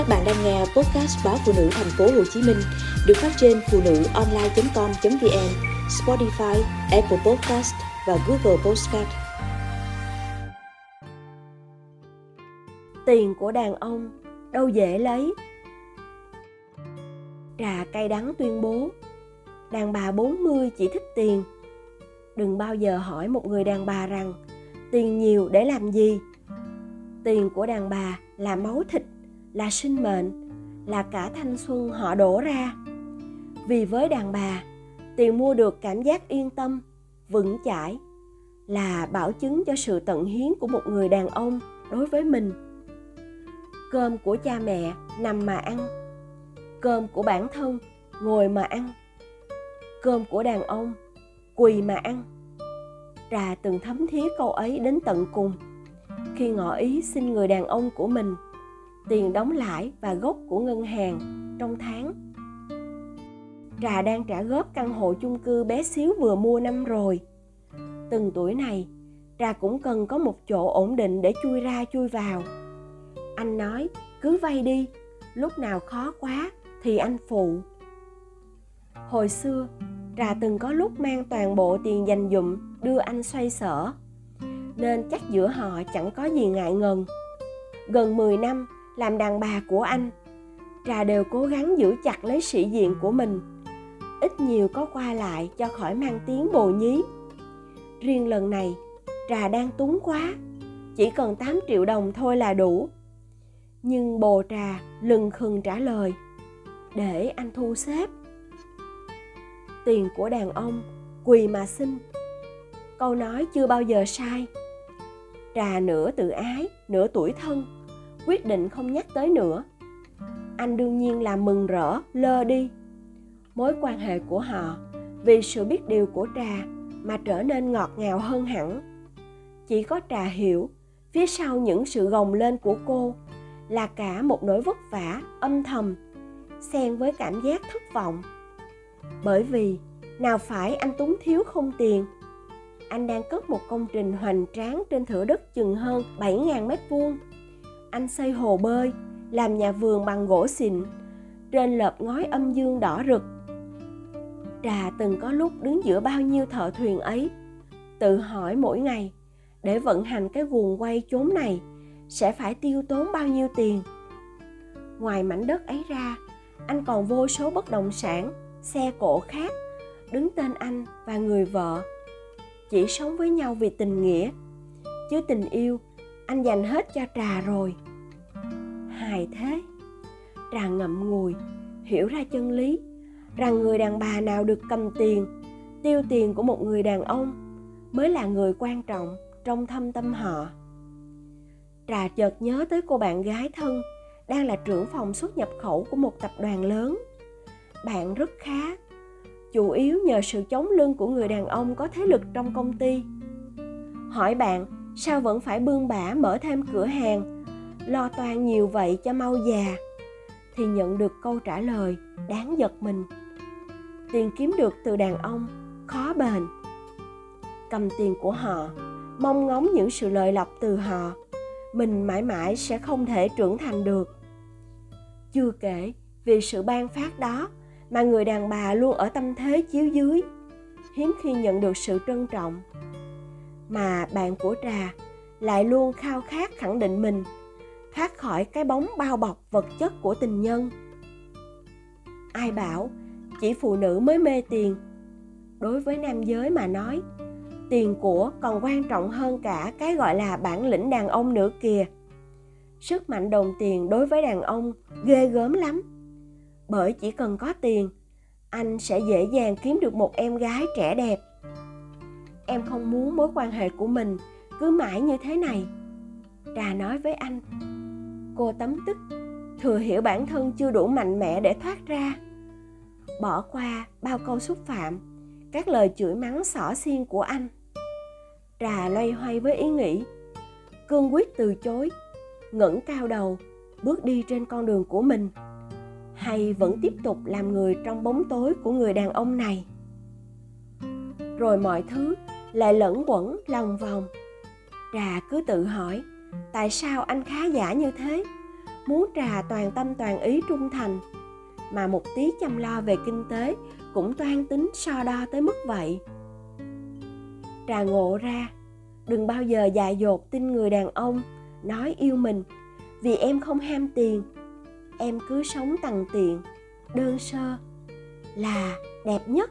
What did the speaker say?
Các bạn đang nghe podcast báo phụ nữ thành phố Hồ Chí Minh được phát trên phụ nữ online.com.vn, Spotify, Apple Podcast và Google Podcast. Tiền của đàn ông đâu dễ lấy. Trà cay đắng tuyên bố, đàn bà 40 chỉ thích tiền. Đừng bao giờ hỏi một người đàn bà rằng tiền nhiều để làm gì. Tiền của đàn bà là máu thịt là sinh mệnh, là cả thanh xuân họ đổ ra. Vì với đàn bà, tiền mua được cảm giác yên tâm, vững chãi, là bảo chứng cho sự tận hiến của một người đàn ông đối với mình. Cơm của cha mẹ nằm mà ăn, cơm của bản thân ngồi mà ăn, cơm của đàn ông quỳ mà ăn. Trà từng thấm thía câu ấy đến tận cùng, khi ngỏ ý xin người đàn ông của mình tiền đóng lãi và gốc của ngân hàng trong tháng. Trà đang trả góp căn hộ chung cư bé xíu vừa mua năm rồi. Từng tuổi này, Trà cũng cần có một chỗ ổn định để chui ra chui vào. Anh nói, cứ vay đi, lúc nào khó quá thì anh phụ. Hồi xưa, Trà từng có lúc mang toàn bộ tiền dành dụm đưa anh xoay sở. Nên chắc giữa họ chẳng có gì ngại ngần. Gần 10 năm, làm đàn bà của anh. Trà đều cố gắng giữ chặt lấy sĩ diện của mình. Ít nhiều có qua lại cho khỏi mang tiếng bồ nhí. Riêng lần này, trà đang túng quá. Chỉ cần 8 triệu đồng thôi là đủ. Nhưng bồ trà lừng khừng trả lời, để anh thu xếp. Tiền của đàn ông quỳ mà xin. Câu nói chưa bao giờ sai. Trà nửa tự ái, nửa tuổi thân quyết định không nhắc tới nữa. Anh đương nhiên là mừng rỡ, lơ đi. Mối quan hệ của họ, vì sự biết điều của trà mà trở nên ngọt ngào hơn hẳn. Chỉ có trà hiểu, phía sau những sự gồng lên của cô là cả một nỗi vất vả, âm thầm, xen với cảm giác thất vọng. Bởi vì, nào phải anh túng thiếu không tiền. Anh đang cất một công trình hoành tráng trên thửa đất chừng hơn 7.000 mét vuông anh xây hồ bơi, làm nhà vườn bằng gỗ xịn, trên lợp ngói âm dương đỏ rực. Trà từng có lúc đứng giữa bao nhiêu thợ thuyền ấy, tự hỏi mỗi ngày, để vận hành cái guồng quay chốn này sẽ phải tiêu tốn bao nhiêu tiền. Ngoài mảnh đất ấy ra, anh còn vô số bất động sản, xe cộ khác, đứng tên anh và người vợ. Chỉ sống với nhau vì tình nghĩa, chứ tình yêu anh dành hết cho trà rồi. Hài thế. Trà ngậm ngùi, hiểu ra chân lý, rằng người đàn bà nào được cầm tiền, tiêu tiền của một người đàn ông mới là người quan trọng trong thâm tâm họ. Trà chợt nhớ tới cô bạn gái thân đang là trưởng phòng xuất nhập khẩu của một tập đoàn lớn. Bạn rất khá, chủ yếu nhờ sự chống lưng của người đàn ông có thế lực trong công ty. Hỏi bạn sao vẫn phải bươn bả mở thêm cửa hàng, lo toan nhiều vậy cho mau già. Thì nhận được câu trả lời, đáng giật mình. Tiền kiếm được từ đàn ông, khó bền. Cầm tiền của họ, mong ngóng những sự lợi lộc từ họ, mình mãi mãi sẽ không thể trưởng thành được. Chưa kể, vì sự ban phát đó mà người đàn bà luôn ở tâm thế chiếu dưới. Hiếm khi nhận được sự trân trọng mà bạn của trà lại luôn khao khát khẳng định mình thoát khỏi cái bóng bao bọc vật chất của tình nhân. Ai bảo chỉ phụ nữ mới mê tiền. Đối với nam giới mà nói tiền của còn quan trọng hơn cả cái gọi là bản lĩnh đàn ông nữa kìa. Sức mạnh đồng tiền đối với đàn ông ghê gớm lắm. Bởi chỉ cần có tiền anh sẽ dễ dàng kiếm được một em gái trẻ đẹp em không muốn mối quan hệ của mình cứ mãi như thế này. Trà nói với anh. Cô tấm tức, thừa hiểu bản thân chưa đủ mạnh mẽ để thoát ra. Bỏ qua bao câu xúc phạm, các lời chửi mắng xỏ xiên của anh. Trà loay hoay với ý nghĩ. Cương quyết từ chối, ngẩng cao đầu, bước đi trên con đường của mình. Hay vẫn tiếp tục làm người trong bóng tối của người đàn ông này. Rồi mọi thứ lại lẫn quẩn lòng vòng. Trà cứ tự hỏi, tại sao anh khá giả như thế? Muốn trà toàn tâm toàn ý trung thành. Mà một tí chăm lo về kinh tế cũng toan tính so đo tới mức vậy. Trà ngộ ra, đừng bao giờ dại dột tin người đàn ông, nói yêu mình, vì em không ham tiền. Em cứ sống tằn tiện, đơn sơ, là đẹp nhất.